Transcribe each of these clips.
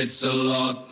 It's a lot.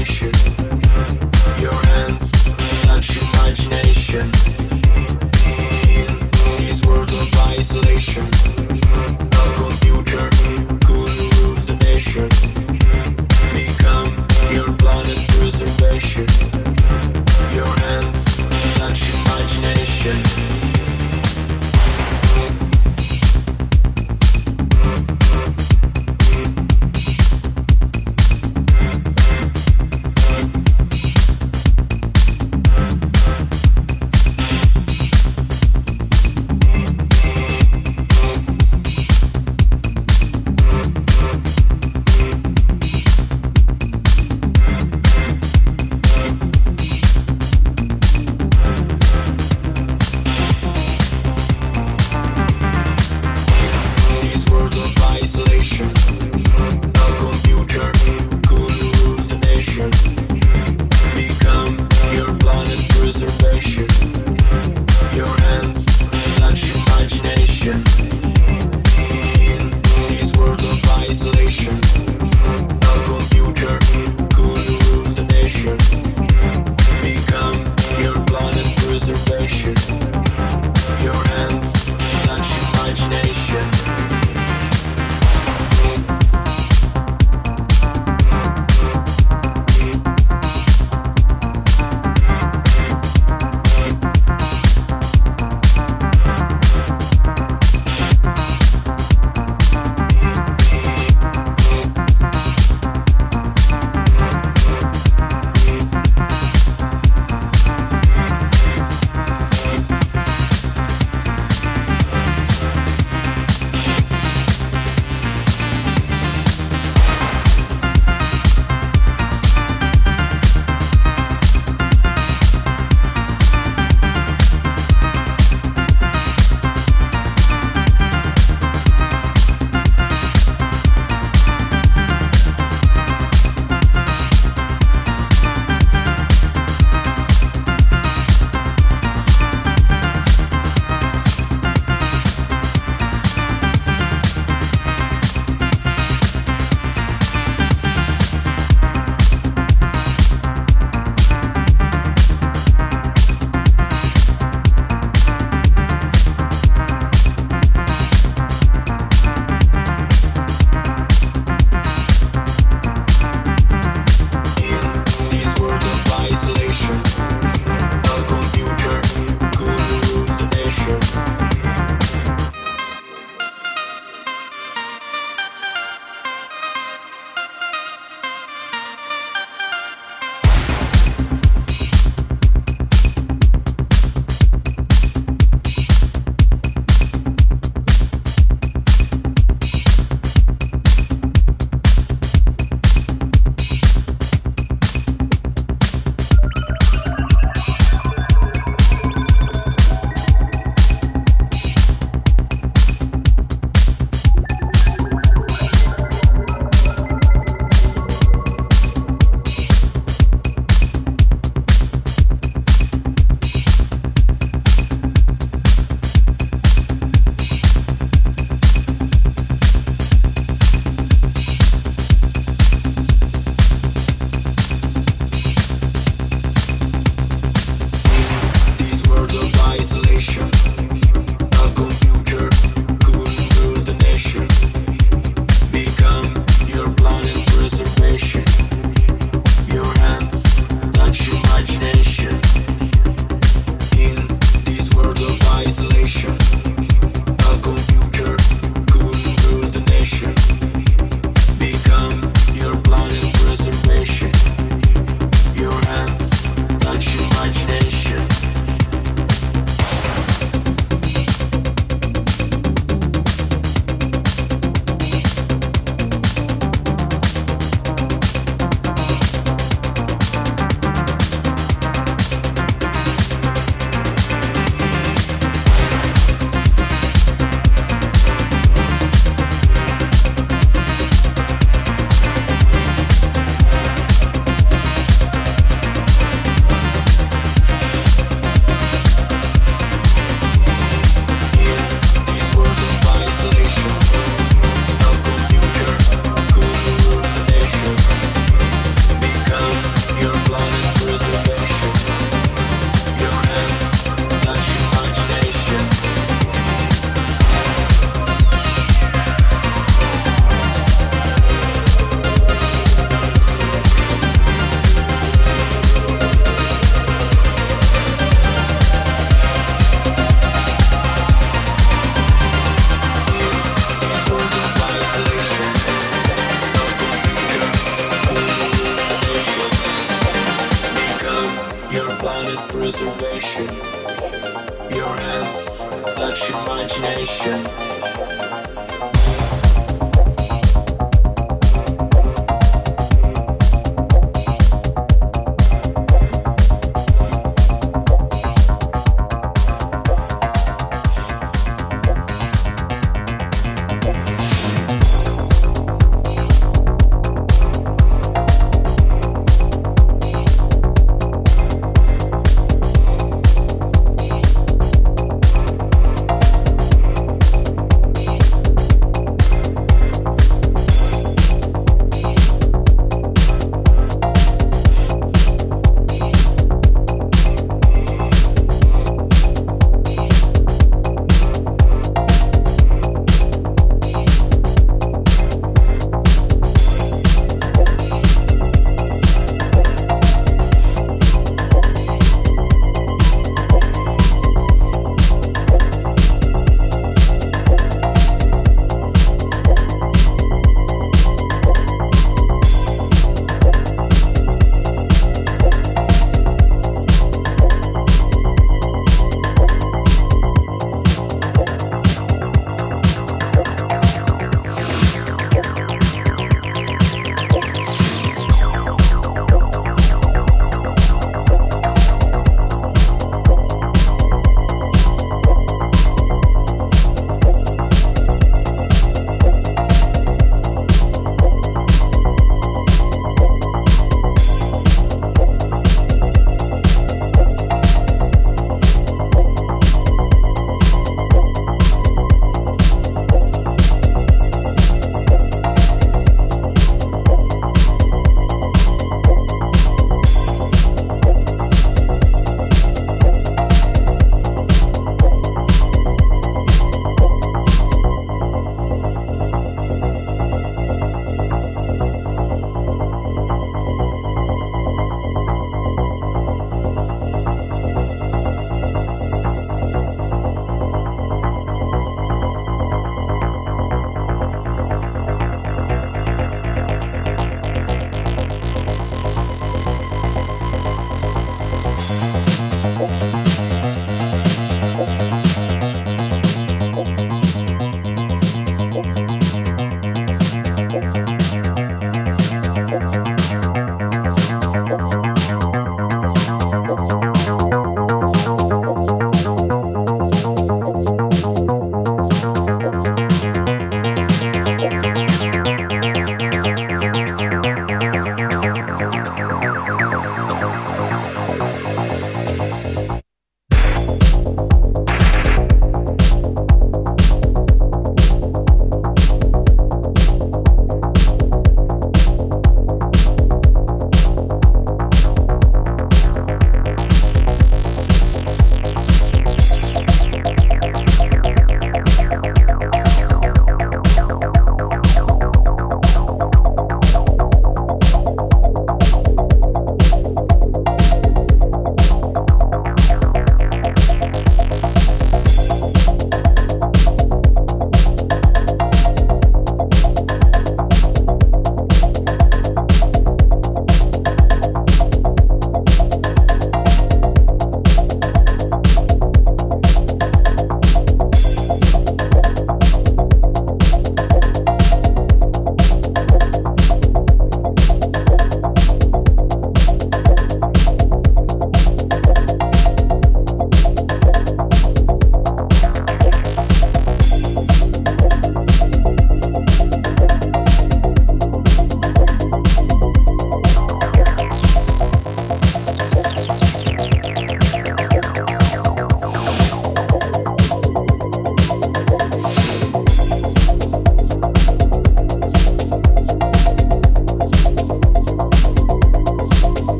I should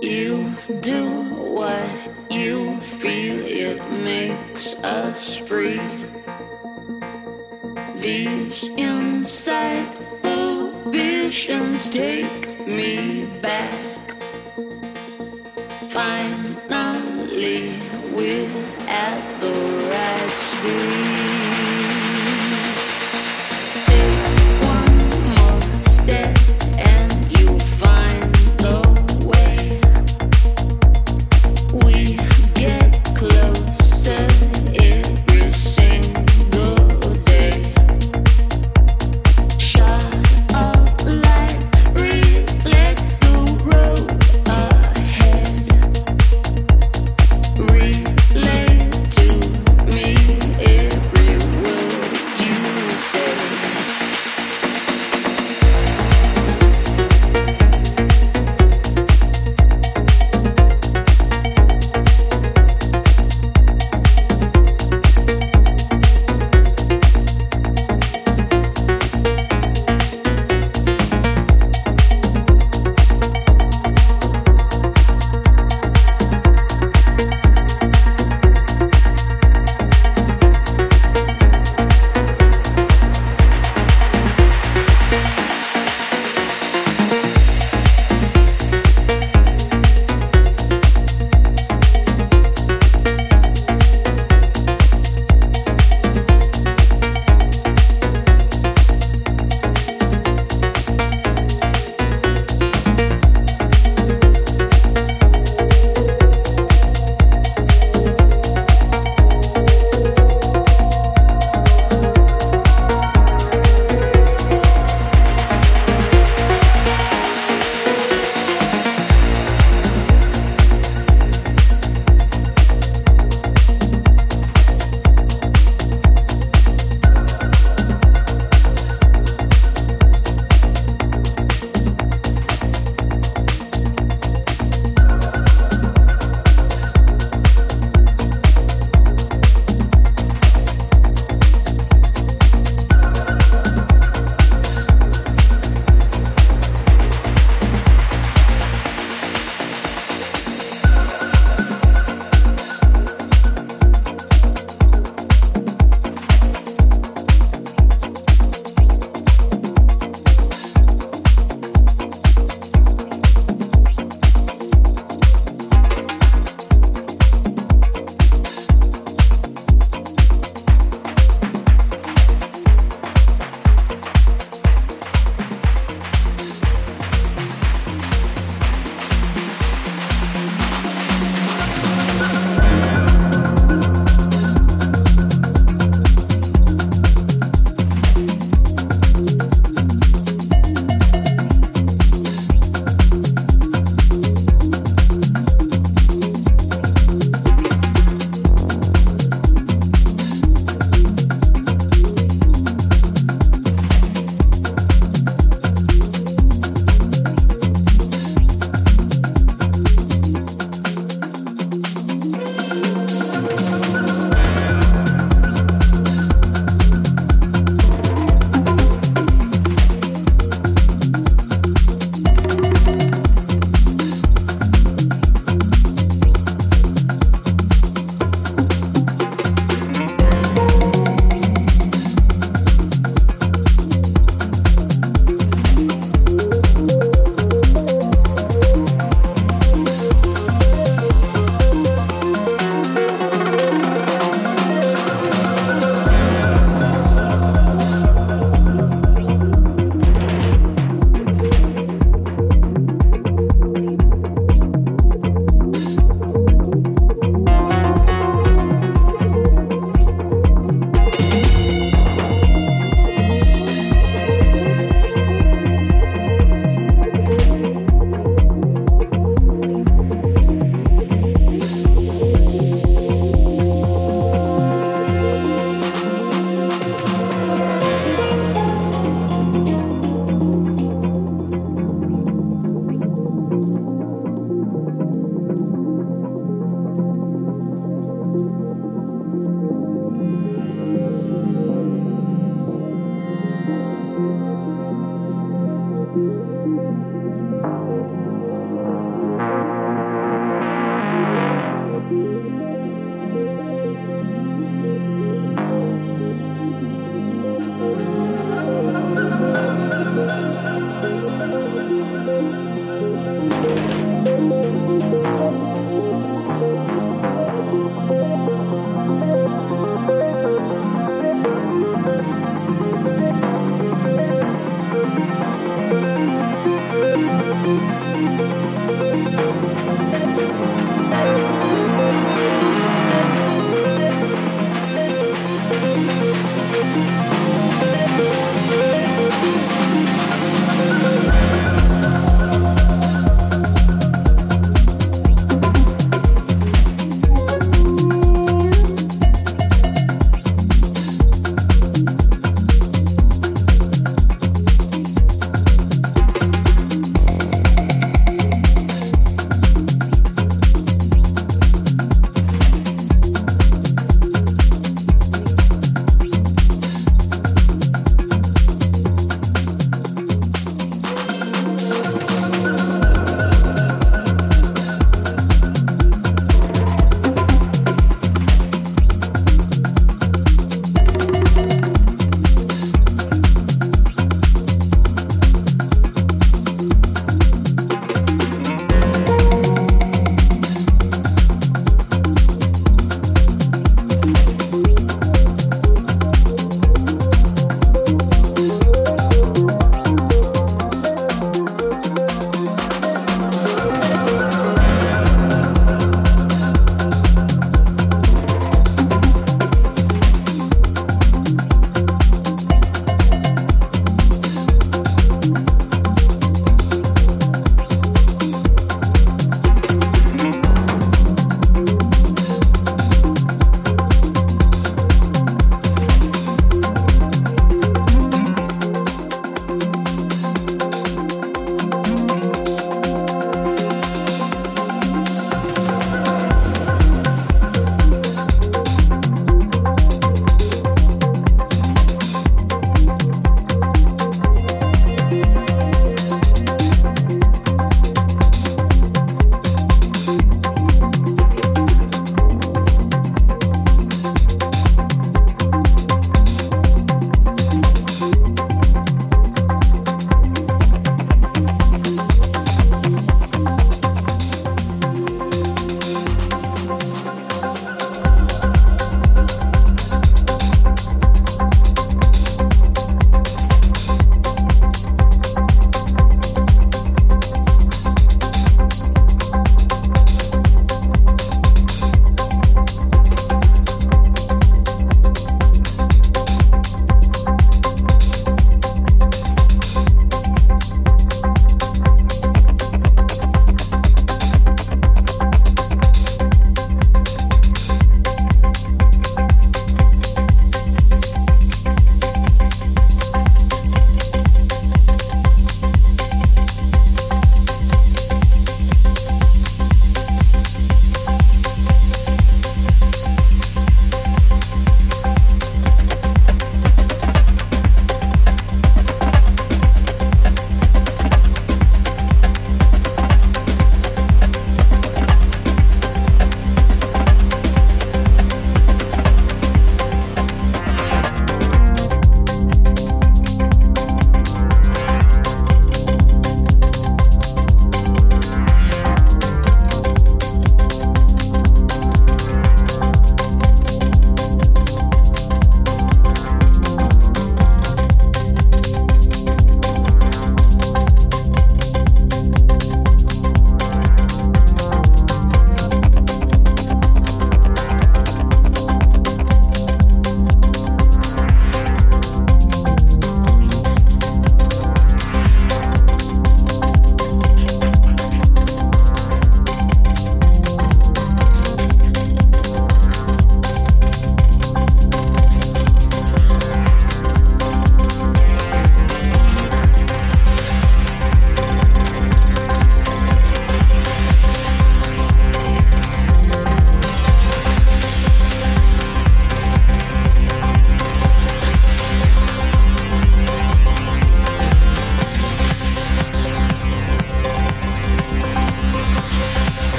You do what you feel, it makes us free. These inside visions take me back. Finally, we're at